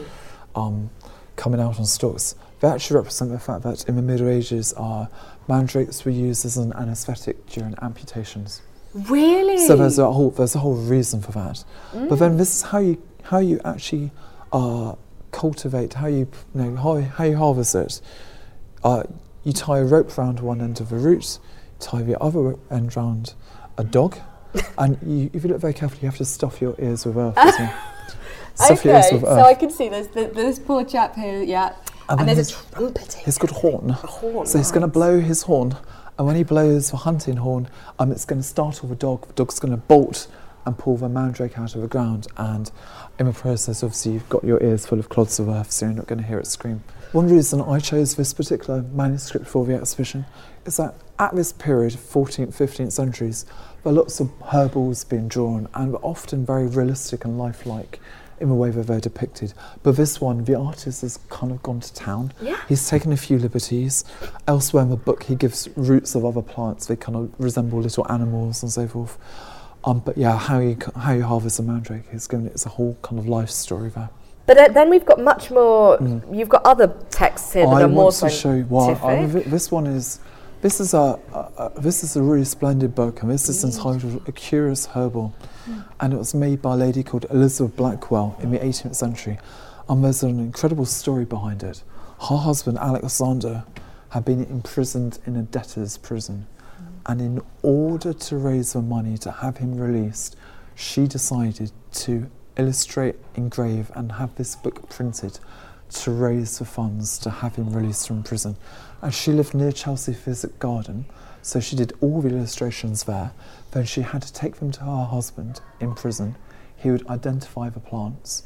[SPEAKER 2] um, coming out on stalks. They actually represent the fact that in the Middle Ages, uh, mandrakes were used as an anaesthetic during amputations.
[SPEAKER 1] Really?
[SPEAKER 2] So there's a whole there's a whole reason for that. But then this is how you how you actually uh, cultivate how you you know how, how you harvest it. Uh, you tie a rope round one end of the root, tie the other end round a dog, and you, if you look very carefully, you have to stuff your ears with earth. stuff your ears
[SPEAKER 1] okay,
[SPEAKER 2] with
[SPEAKER 1] so. I can see the, this poor chap here, yeah,
[SPEAKER 2] And
[SPEAKER 1] and, there's a
[SPEAKER 2] his-
[SPEAKER 1] trumpet.
[SPEAKER 2] He's got a horn.
[SPEAKER 1] A horn,
[SPEAKER 2] so he's going to blow his horn, and when he blows the hunting horn, um, it's going to startle the dog. The dog's going to bolt and pull the mandrake out of the ground, and in the process, obviously, you've got your ears full of clods of earth, so you're not going to hear it scream. One reason I chose this particular manuscript for the exhibition is that at this period, 14th, 15th centuries, there are lots of herbals being drawn, and often very realistic and lifelike in the way that they're depicted. But this one, the artist has kind of gone to town.
[SPEAKER 1] Yeah.
[SPEAKER 2] He's taken a few liberties. Elsewhere in the book, he gives roots of other plants. They kind of resemble little animals and so forth. Um, but yeah, how you how you harvest a mandrake is given it's a whole kind of life story there.
[SPEAKER 1] But uh, then we've got much more. You've got other texts here that
[SPEAKER 2] Mm. I
[SPEAKER 1] are more
[SPEAKER 2] want to show you. Well,
[SPEAKER 1] scientific.
[SPEAKER 2] I, thi- this one is. This is a, a, a this is a really splendid book, and this is entitled "A Curious Herbal," hmm. and it was made by a lady called Elizabeth Blackwell in the 18th century. And there's an incredible story behind it. Her husband Alexander had been imprisoned in a debtor's prison, hmm. and in order to raise the money to have him released, she decided to illustrate, engrave, and have this book printed to raise the funds to have him released from prison. And she lived near Chelsea Physic Garden, so she did all the illustrations there. Then she had to take them to her husband in prison. He would identify the plants,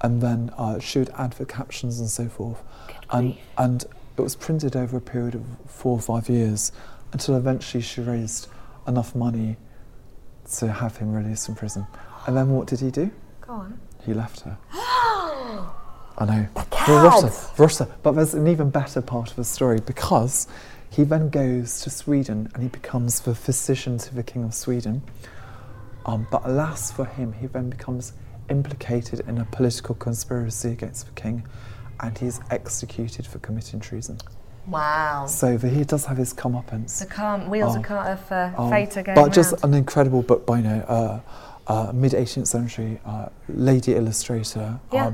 [SPEAKER 2] and then uh, she would add the captions and so forth. And, and it was printed over a period of four or five years until eventually she raised enough money to have him released from prison. And then what did he do?
[SPEAKER 1] Go on.
[SPEAKER 2] He left her. I know. Verrotta, Verrotta. But there's an even better part of the story because he then goes to Sweden and he becomes the physician to the King of Sweden. Um, but alas for him, he then becomes implicated in a political conspiracy against the king and he's executed for committing treason.
[SPEAKER 1] Wow.
[SPEAKER 2] So the, he does have his comeuppance.
[SPEAKER 1] The car- wheels
[SPEAKER 2] Oh.
[SPEAKER 1] of, car- of uh,
[SPEAKER 2] Um,
[SPEAKER 1] fate are going
[SPEAKER 2] but just an incredible book by you know, uh, uh, mid 18th century uh, lady illustrator.
[SPEAKER 1] Yeah.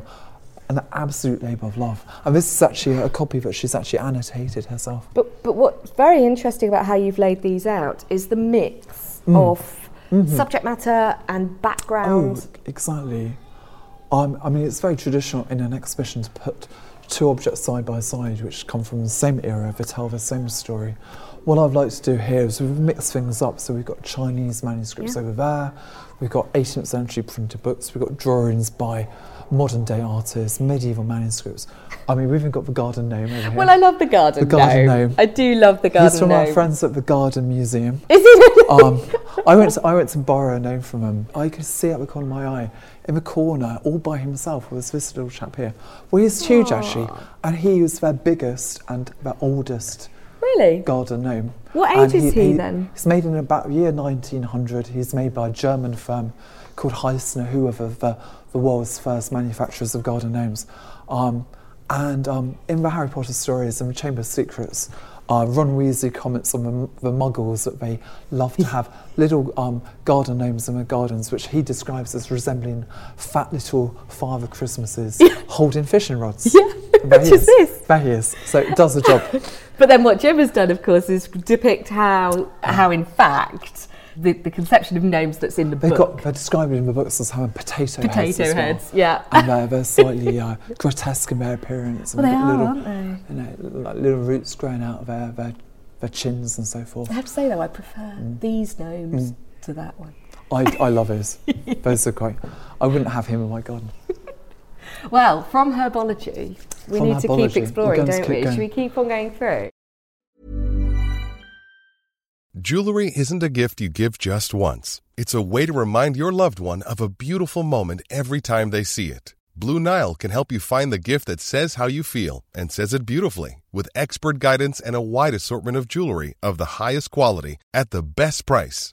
[SPEAKER 2] An absolute labour of love. And this is actually a copy that she's actually annotated herself.
[SPEAKER 1] But, but what's very interesting about how you've laid these out is the mix of subject matter and background.
[SPEAKER 2] Oh, exactly. Um, I mean, it's very traditional in an exhibition to put two objects side by side which come from the same era that tell the same story. What I'd like to do here is we've mixed things up. So we've got Chinese manuscripts
[SPEAKER 1] Yeah.
[SPEAKER 2] over there, we've got 18th century printed books, we've got drawings by modern day artists, medieval manuscripts. I mean, we've even got the garden gnome over here.
[SPEAKER 1] Well, I love the garden,
[SPEAKER 2] The garden
[SPEAKER 1] gnome.
[SPEAKER 2] gnome.
[SPEAKER 1] I do love the garden gnome.
[SPEAKER 2] He's from
[SPEAKER 1] gnome.
[SPEAKER 2] our friends at the Garden Museum.
[SPEAKER 1] Is it?
[SPEAKER 2] um, I went to, I went to borrow a name from him. I could see out the corner of my eye, in the corner, all by himself, was this little chap here. Well, he's huge actually, and he was their biggest and their oldest
[SPEAKER 1] really?
[SPEAKER 2] garden gnome.
[SPEAKER 1] What age is he then?
[SPEAKER 2] He's made in about year 1900. He's made by a German firm called Heissner, who are the, the, world's first manufacturers of garden gnomes. Um, and um, in the Harry Potter stories and the Chamber of Secrets, uh, Ron Weasley comments on the, the muggles that they love to have little um, garden gnomes in their gardens, which he describes as resembling fat little Father Christmases holding fishing rods.
[SPEAKER 1] Yeah,
[SPEAKER 2] There
[SPEAKER 1] which is this.
[SPEAKER 2] There he is. So it does the job.
[SPEAKER 1] But then what Jim has done, of course, is depict how, how in fact, the, the conception of gnomes that's in the
[SPEAKER 2] They've
[SPEAKER 1] book.
[SPEAKER 2] got, they're described in the books as having potato, heads.
[SPEAKER 1] Potato
[SPEAKER 2] as well.
[SPEAKER 1] yeah.
[SPEAKER 2] And they're, they're slightly uh, grotesque in their appearance. And
[SPEAKER 1] Well, they are,
[SPEAKER 2] little,
[SPEAKER 1] aren't they?
[SPEAKER 2] You know, like little roots growing out of their, their, their chins and so forth.
[SPEAKER 1] I have to say though, I prefer
[SPEAKER 2] Mm.
[SPEAKER 1] these gnomes to that one.
[SPEAKER 2] I, I love his. Those are great. I wouldn't have him in my garden.
[SPEAKER 1] Well, from herbology, we
[SPEAKER 2] From
[SPEAKER 1] need to keep exploring, don't
[SPEAKER 2] keep
[SPEAKER 1] we?
[SPEAKER 2] going.
[SPEAKER 1] Should we keep on going through?
[SPEAKER 3] Jewelry isn't a gift you give just once. It's a way to remind your loved one of a beautiful moment every time they see it. Blue Nile can help you find the gift that says how you feel and says it beautifully with expert guidance and a wide assortment of jewelry of the highest quality at the best price.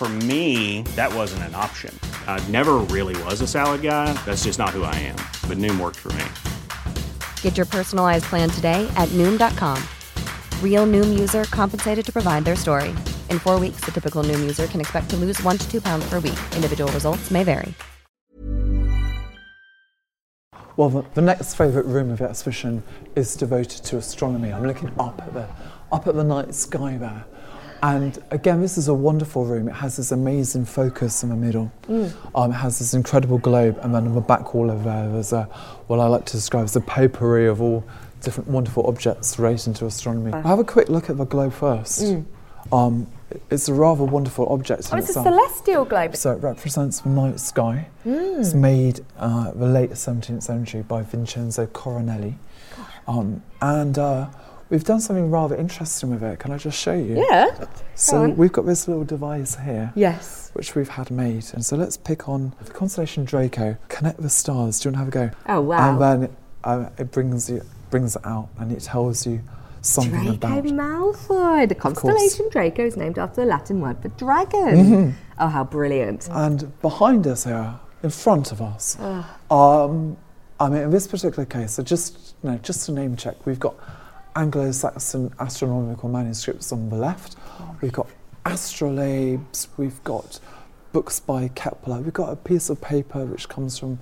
[SPEAKER 4] For me, that wasn't an option. I never really was a salad guy. That's just not who I am. But Noom worked for me.
[SPEAKER 5] Get your personalized plan today at Noom.com. Real Noom user compensated to provide their story. In four weeks, the typical Noom user can expect to lose one to two pounds per week. Individual results may vary.
[SPEAKER 2] Well, the, the next favourite room of the exhibition is devoted to astronomy. I'm looking up at the up at the night sky there, and again, this is a wonderful room. It has this amazing focus in the middle. Um, it has this incredible globe, and then on the back wall of there, there's a what I like to describe as a potpourri of all different wonderful objects relating to astronomy. I'll have a quick look at the globe first. Um, it's a rather wonderful object
[SPEAKER 1] Oh, it's a celestial globe.
[SPEAKER 2] So it represents the night sky. It's made uh, the late 17th century by Vincenzo Coronelli. Um, and uh, we've done something rather interesting with it. Can I just show you?
[SPEAKER 1] Yeah.
[SPEAKER 2] So we've got this little device here.
[SPEAKER 1] Yes.
[SPEAKER 2] Which we've had made. And so let's pick on the constellation Draco, connect the stars. Do you want to have a go?
[SPEAKER 1] Oh, wow.
[SPEAKER 2] And then it, uh, it brings you brings it out and it tells you something about.
[SPEAKER 1] Draco Malfoy. The constellation Draco is named after the Latin word for dragon.
[SPEAKER 2] Mm-hmm.
[SPEAKER 1] Oh, how brilliant.
[SPEAKER 2] And behind us here, in front of us, um, I mean, in this particular case, so just you know, just to name check, we've got Anglo-Saxon astronomical manuscripts on the left. Mm. We've got astrolabes. We've got books by Kepler. We've got a piece of paper which comes from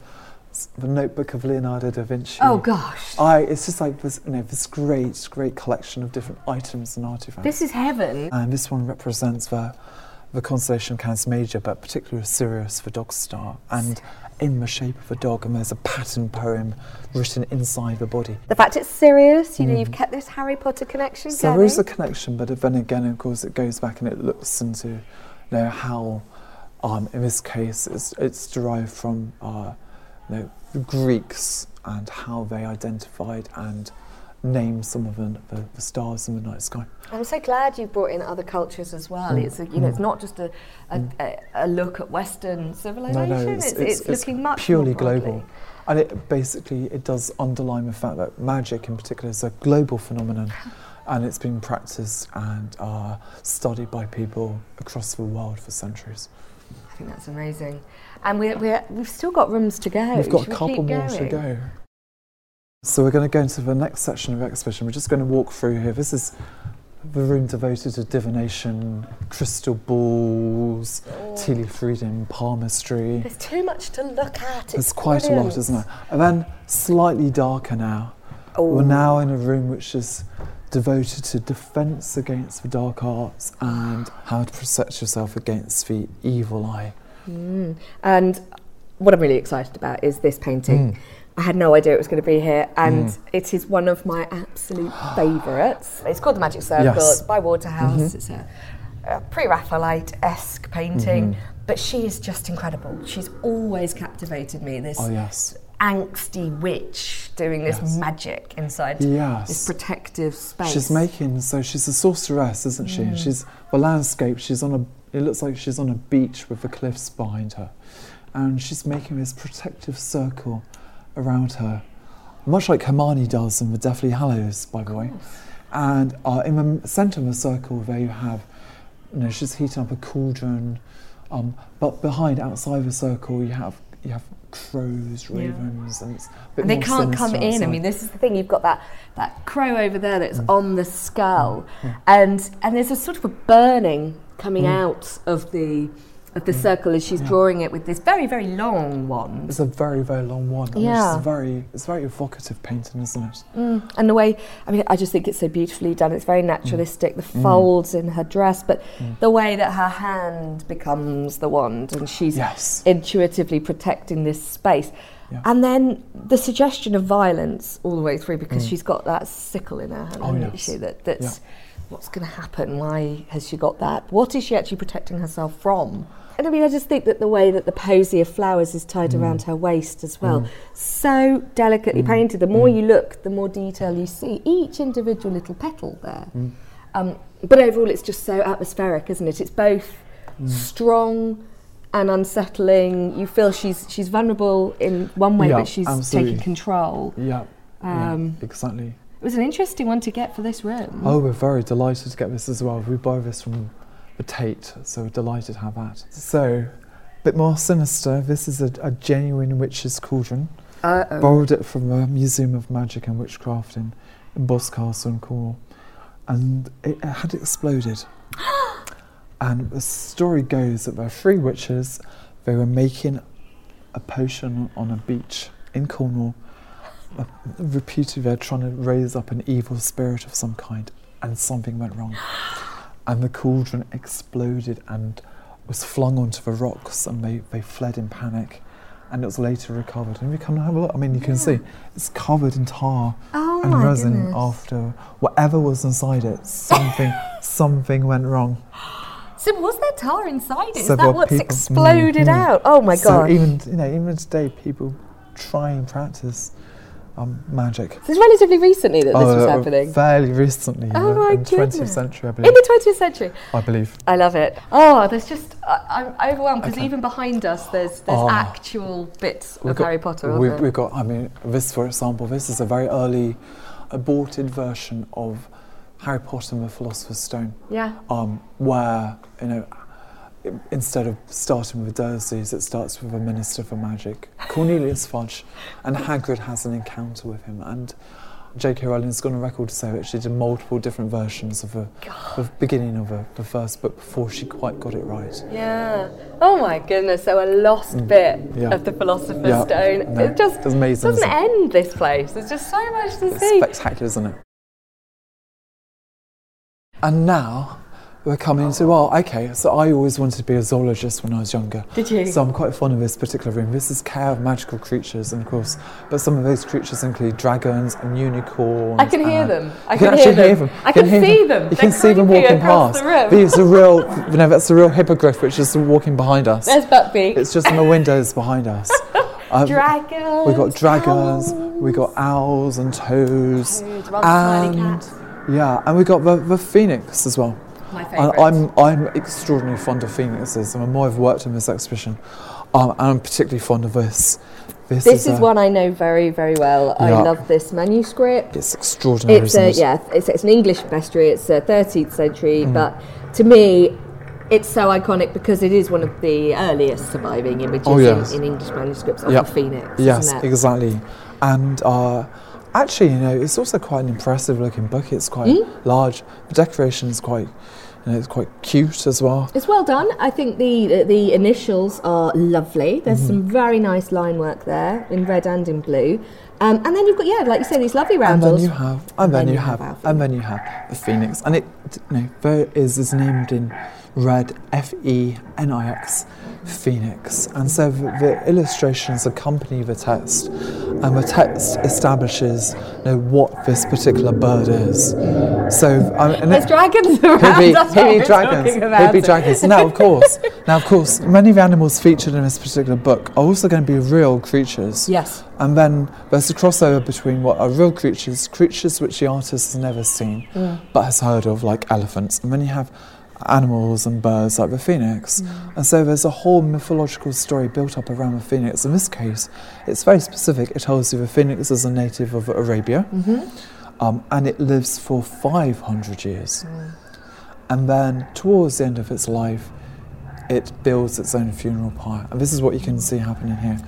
[SPEAKER 2] the notebook of Leonardo da Vinci.
[SPEAKER 1] Oh, gosh.
[SPEAKER 2] I, it's just like this, you know, this great, great collection of different items and artifacts.
[SPEAKER 1] This is heaven.
[SPEAKER 2] And this one represents the, the constellation Canis Major, but particularly Sirius, the dog star, and in the shape of a dog. And there's a pattern poem written inside the body.
[SPEAKER 1] The fact it's Sirius, you know, you've kept this Harry Potter connection
[SPEAKER 2] So
[SPEAKER 1] going.
[SPEAKER 2] is a connection, but then again, of course, it goes back and it looks into you know, how, um, in this case, it's, it's derived from uh, you know, the Greeks and how they identified and named some of the, the, the stars in the night sky.
[SPEAKER 1] I'm so glad you brought in other cultures as well.
[SPEAKER 2] Mm.
[SPEAKER 1] It's a, you know, it's not just a, a, a, a look at Western civilization.
[SPEAKER 2] no,
[SPEAKER 1] it's, it's, looking much
[SPEAKER 2] purely global. And it basically it does underline the fact that magic in particular is a global phenomenon and it's been practiced and uh, studied by people across the world for centuries.
[SPEAKER 1] I think that's amazing. And we're, we're, we've still got rooms to go.
[SPEAKER 2] We've got
[SPEAKER 1] Should
[SPEAKER 2] a couple more to go. So we're going to go into the next section of the exhibition. We're just going to walk through here. This is the room devoted to divination, crystal balls, tea leaf reading, palmistry.
[SPEAKER 1] There's too much to look at.
[SPEAKER 2] There's quite a lot, isn't it? And then slightly darker now. We're now in a room which is devoted to defence against the dark arts and how to protect yourself against the evil eye.
[SPEAKER 1] And what I'm really excited about is this painting.
[SPEAKER 2] Mm.
[SPEAKER 1] I had no idea it was going to be here, and it is one of my absolute favourites. It's called The Magic Circle.
[SPEAKER 2] Yes. Mm-hmm.
[SPEAKER 1] It's by Waterhouse. It's a, a pre Raphaelite esque painting,
[SPEAKER 2] Mm-hmm.
[SPEAKER 1] but she is just incredible. She's always captivated me. This
[SPEAKER 2] Oh, yes.
[SPEAKER 1] angsty witch doing this
[SPEAKER 2] Yes.
[SPEAKER 1] magic inside
[SPEAKER 2] Yes.
[SPEAKER 1] this protective space.
[SPEAKER 2] She's making so she's a sorceress, isn't she?
[SPEAKER 1] Mm.
[SPEAKER 2] She's the landscape. She's on a. It looks like she's on a beach with the cliffs behind her, and she's making this protective circle around her, much like Hermione does in the Deathly Hallows, by the way. And uh, in the centre of the circle, there you have, you know, she's heating up a cauldron. Um, but behind, outside the circle, you have you have crows, ravens, and it's a bit
[SPEAKER 1] And they can't come in. I mean, this is the thing. You've got that, that crow over there that's
[SPEAKER 2] Mm.
[SPEAKER 1] on the skull, and and there's a sort of a burning coming
[SPEAKER 2] Mm.
[SPEAKER 1] out of the of the circle as she's drawing it with this very very long wand.
[SPEAKER 2] It's a very, very long one. and
[SPEAKER 1] Yeah.
[SPEAKER 2] It's very, it's very evocative painting, isn't it? Mm.
[SPEAKER 1] And the way, I mean, I just think it's so beautifully done. It's very naturalistic. The mm. folds in her dress, but mm. the way that her hand becomes the wand, and she's
[SPEAKER 2] Yes.
[SPEAKER 1] intuitively protecting this space.
[SPEAKER 2] Yeah.
[SPEAKER 1] And then the suggestion of violence all the way through because she's got that sickle in her hand,
[SPEAKER 2] Oh, yes.
[SPEAKER 1] she? That, that's what's going to happen. Why has she got that? What is she actually protecting herself from? And I mean, I just think that the way that the posy of flowers is tied
[SPEAKER 2] Mm.
[SPEAKER 1] around her waist as well, so delicately painted. The more you look, the more detail you see. Each individual little petal there.
[SPEAKER 2] Mm.
[SPEAKER 1] Um, but overall, it's just so atmospheric, isn't it? It's both
[SPEAKER 2] Mm.
[SPEAKER 1] strong and unsettling. You feel she's she's vulnerable in one way,
[SPEAKER 2] Yeah,
[SPEAKER 1] but she's
[SPEAKER 2] absolutely.
[SPEAKER 1] taking control.
[SPEAKER 2] Yeah. yeah,
[SPEAKER 1] Um,
[SPEAKER 2] exactly.
[SPEAKER 1] It was an interesting one to get for this room.
[SPEAKER 2] Oh, we're very delighted to get this as well. We borrowed this from the Tate, so we're delighted to have that. So, a bit more sinister. This is a, a genuine witch's cauldron.
[SPEAKER 1] Uh-oh.
[SPEAKER 2] Borrowed it from a Museum of Magic and Witchcraft in, in Boscastle in Cornwall. And it, it had exploded. and the story goes that there were three witches. They were making a potion on a beach in Cornwall. Uh, reputed they're trying to raise up an evil spirit of some kind, and something went wrong. And the cauldron exploded and was flung onto the rocks, and they, they fled in panic. And it was later recovered. And if you come and have a look, I mean, you can see it's covered in tar
[SPEAKER 1] Oh
[SPEAKER 2] and resin
[SPEAKER 1] goodness.
[SPEAKER 2] after whatever was inside it. Something, something went wrong.
[SPEAKER 1] So was there tar inside it? Is
[SPEAKER 2] Several
[SPEAKER 1] that what's
[SPEAKER 2] people-
[SPEAKER 1] exploded
[SPEAKER 2] Mhm.
[SPEAKER 1] out? Oh my god!
[SPEAKER 2] So even you know, even today, people try and practice um, magic.
[SPEAKER 1] so it's relatively recently that this was
[SPEAKER 2] Uh,
[SPEAKER 1] happening.
[SPEAKER 2] Fairly recently, in
[SPEAKER 1] Oh
[SPEAKER 2] the
[SPEAKER 1] my
[SPEAKER 2] in 20th century, I believe.
[SPEAKER 1] In the 20th century.
[SPEAKER 2] I believe.
[SPEAKER 1] I love it. Oh, there's just I, I'm overwhelmed because
[SPEAKER 2] Okay.
[SPEAKER 1] even behind us there's there's
[SPEAKER 2] Oh.
[SPEAKER 1] actual bits
[SPEAKER 2] We've
[SPEAKER 1] of
[SPEAKER 2] got-
[SPEAKER 1] Harry Potter.
[SPEAKER 2] We've, we've got, I mean, this, for example, this is a very early aborted version of Harry Potter and the Philosopher's Stone.
[SPEAKER 1] Yeah.
[SPEAKER 2] Um, where, you know, instead of starting with a diocese, it starts with a Minister for Magic, Cornelius Fudge, and Hagrid has an encounter with him. And J.K. Rowling's gone on record to say that she did multiple different versions of the, the beginning of the, the first book before she quite got it right.
[SPEAKER 1] Yeah. Oh my goodness. So a lost bit
[SPEAKER 2] Mm. Yeah.
[SPEAKER 1] of the Philosopher's
[SPEAKER 2] Yeah.
[SPEAKER 1] Stone.
[SPEAKER 2] No,
[SPEAKER 1] it just
[SPEAKER 2] amazing,
[SPEAKER 1] doesn't end this place. There's just so much to
[SPEAKER 2] It's
[SPEAKER 1] see.
[SPEAKER 2] spectacular, isn't it? And now we're coming to, well, okay, so I always wanted to be a zoologist when I was younger.
[SPEAKER 1] Did you?
[SPEAKER 2] So I'm quite fond of this particular room. This is care of magical creatures, and of course, but some of those creatures include dragons and unicorns.
[SPEAKER 1] I can hear them. I can
[SPEAKER 2] actually
[SPEAKER 1] hear
[SPEAKER 2] hear
[SPEAKER 1] them.
[SPEAKER 2] them.
[SPEAKER 1] I
[SPEAKER 2] You
[SPEAKER 1] can see them.
[SPEAKER 2] You
[SPEAKER 1] They're
[SPEAKER 2] can see them walking past.
[SPEAKER 1] the room.
[SPEAKER 2] These are real, you know, that's a real hippogriff which is walking behind us.
[SPEAKER 1] There's Buckbeak.
[SPEAKER 2] It's just in the windows behind us. Um,
[SPEAKER 1] Dragons.
[SPEAKER 2] we got dragons,
[SPEAKER 1] owls.
[SPEAKER 2] we got owls and toads,
[SPEAKER 1] Toads,
[SPEAKER 2] and yeah, and we've got the, the phoenix as well.
[SPEAKER 1] My favourite.
[SPEAKER 2] I'm I'm extraordinarily fond of phoenixes, and the more I've worked on this exhibition, um, and I'm particularly fond of this. This,
[SPEAKER 1] This is
[SPEAKER 2] a-
[SPEAKER 1] one I know very, very well. I love this manuscript.
[SPEAKER 2] It's extraordinary.
[SPEAKER 1] It's
[SPEAKER 2] isn't
[SPEAKER 1] a,
[SPEAKER 2] it?
[SPEAKER 1] yeah, it's, it's an English bestiary. It's a 13th century,
[SPEAKER 2] Mm.
[SPEAKER 1] but to me, it's so iconic because it is one of the earliest surviving images
[SPEAKER 2] Oh, yes.
[SPEAKER 1] in, in English manuscripts of
[SPEAKER 2] Yeah.
[SPEAKER 1] the phoenix.
[SPEAKER 2] Yes,
[SPEAKER 1] isn't it?
[SPEAKER 2] exactly. And uh, actually, you know, it's also quite an impressive looking book. It's quite
[SPEAKER 1] Mm.
[SPEAKER 2] large. The decoration is quite, you know, it's quite cute as well.
[SPEAKER 1] It's well done. I think the the initials are lovely. There's
[SPEAKER 2] Mm-hmm.
[SPEAKER 1] some very nice line work there in red and in blue. Um, and then you've got yeah, like you say, these lovely roundels.
[SPEAKER 2] And then you have, and then you have,
[SPEAKER 1] Alfie.
[SPEAKER 2] and then you have the phoenix, and it, you know, is is named in red F E N I X, phoenix, and so the, the illustrations accompany the text, and the text establishes, you know, what this particular bird is. So, I mean, and
[SPEAKER 1] There's
[SPEAKER 2] it-
[SPEAKER 1] dragons around.
[SPEAKER 2] He'd be,
[SPEAKER 1] that's
[SPEAKER 2] he'd
[SPEAKER 1] what
[SPEAKER 2] be
[SPEAKER 1] we're
[SPEAKER 2] dragons. He'd be dragons. Now, of course, now of course, many of the animals featured in this particular book are also going to be real creatures.
[SPEAKER 1] Yes.
[SPEAKER 2] And then there's a crossover between what are real creatures, creatures which the artist has never seen
[SPEAKER 1] Mm.
[SPEAKER 2] but has heard of, like elephants, and then you have animals and birds like the phoenix. Mm. And so there's a whole mythological story built up around the phoenix. In this case, it's very specific. It tells you the phoenix is a native of Arabia mm-hmm. um, and it lives for 500 years. Mm. And then towards the end of its life, it builds its own funeral pyre. And this is what you can see happening here.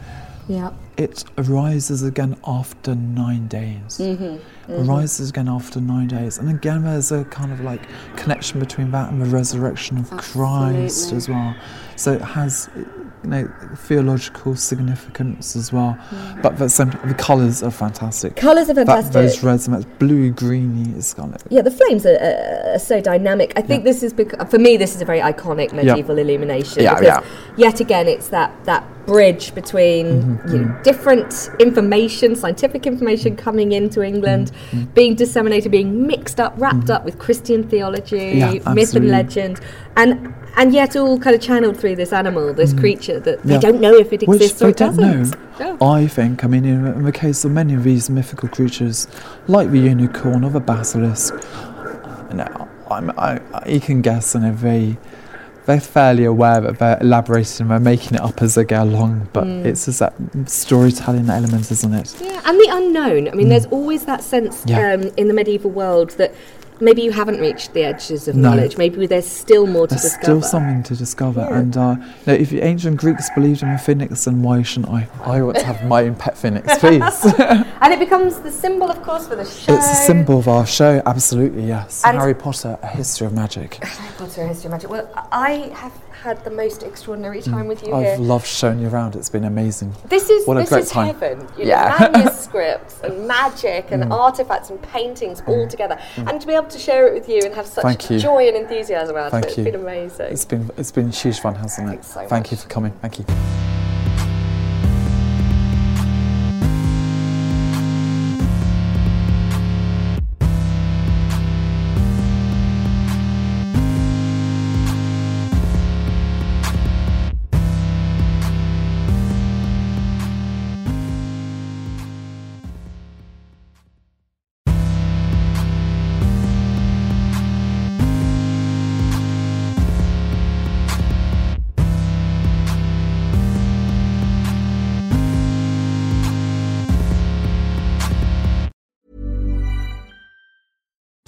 [SPEAKER 1] Yeah.
[SPEAKER 2] It arises again after nine days. Mm-hmm. Mm-hmm. Arises again after nine days. And again, there's a kind of like connection between that and the resurrection of Christ as well. So it has, you know, theological significance as well. Mm-hmm. But the, same, the colours are fantastic.
[SPEAKER 1] Colours are
[SPEAKER 2] That,
[SPEAKER 1] fantastic.
[SPEAKER 2] those reds, and that blue, greeny, kind.
[SPEAKER 1] Yeah, the flames are, uh, are so dynamic. I think
[SPEAKER 2] Yeah.
[SPEAKER 1] this is bec- for me. This is a very iconic medieval illumination.
[SPEAKER 2] Yeah, yeah.
[SPEAKER 1] Yet again, it's that that bridge between
[SPEAKER 2] Mm-hmm,
[SPEAKER 1] you know, different information, scientific information coming into England,
[SPEAKER 2] Mm-hmm,
[SPEAKER 1] being disseminated, being mixed up, wrapped up with Christian theology,
[SPEAKER 2] Yeah,
[SPEAKER 1] myth
[SPEAKER 2] absolutely.
[SPEAKER 1] and legend, and and yet all kind of channeled through this animal, this creature that they
[SPEAKER 2] Mm-hmm.
[SPEAKER 1] Don't know if it
[SPEAKER 2] Which
[SPEAKER 1] exists or
[SPEAKER 2] they
[SPEAKER 1] it
[SPEAKER 2] don't
[SPEAKER 1] doesn't.
[SPEAKER 2] know.
[SPEAKER 1] Yeah.
[SPEAKER 2] I think, I mean, in, in the case of many of these mythical creatures, like the unicorn or the basilisk, you know, I'm, I, I, you can guess, and they, they're fairly aware that they're elaborating and they're making it up as they go along, but
[SPEAKER 1] Mm.
[SPEAKER 2] it's just that storytelling element, isn't it?
[SPEAKER 1] Yeah, and the unknown. I mean, there's always that sense
[SPEAKER 2] Mm. Yeah.
[SPEAKER 1] um, in the medieval world that maybe you haven't reached the edges of
[SPEAKER 2] No.
[SPEAKER 1] knowledge. Maybe there's still more to discover.
[SPEAKER 2] There's
[SPEAKER 1] discover.
[SPEAKER 2] still something to discover,
[SPEAKER 1] Yeah.
[SPEAKER 2] and uh, you know, if the ancient Greeks believed in a phoenix, then why shouldn't I? I want to have my own pet phoenix, please.
[SPEAKER 1] And it becomes the symbol, of course, for the show.
[SPEAKER 2] it's a symbol of our show, absolutely, yes.
[SPEAKER 1] And-
[SPEAKER 2] Harry Potter, A History of Magic.
[SPEAKER 1] Harry Potter, A History of Magic. Well, I have had the most extraordinary mm. time with you
[SPEAKER 2] I've
[SPEAKER 1] here.
[SPEAKER 2] loved showing you around. It's been amazing.
[SPEAKER 1] This is
[SPEAKER 2] What
[SPEAKER 1] this is
[SPEAKER 2] time.
[SPEAKER 1] heaven. You
[SPEAKER 2] Yeah.
[SPEAKER 1] know, manuscripts and magic and mm. artifacts and paintings mm. all together, and to be able to share it with you and have such
[SPEAKER 2] Mm. You.
[SPEAKER 1] joy and enthusiasm out
[SPEAKER 2] Thank
[SPEAKER 1] of it,
[SPEAKER 2] you.
[SPEAKER 1] it's been amazing.
[SPEAKER 2] It's been it's been huge fun, hasn't it?
[SPEAKER 1] Thanks so
[SPEAKER 2] Thank
[SPEAKER 1] much.
[SPEAKER 2] you for coming. Thank you.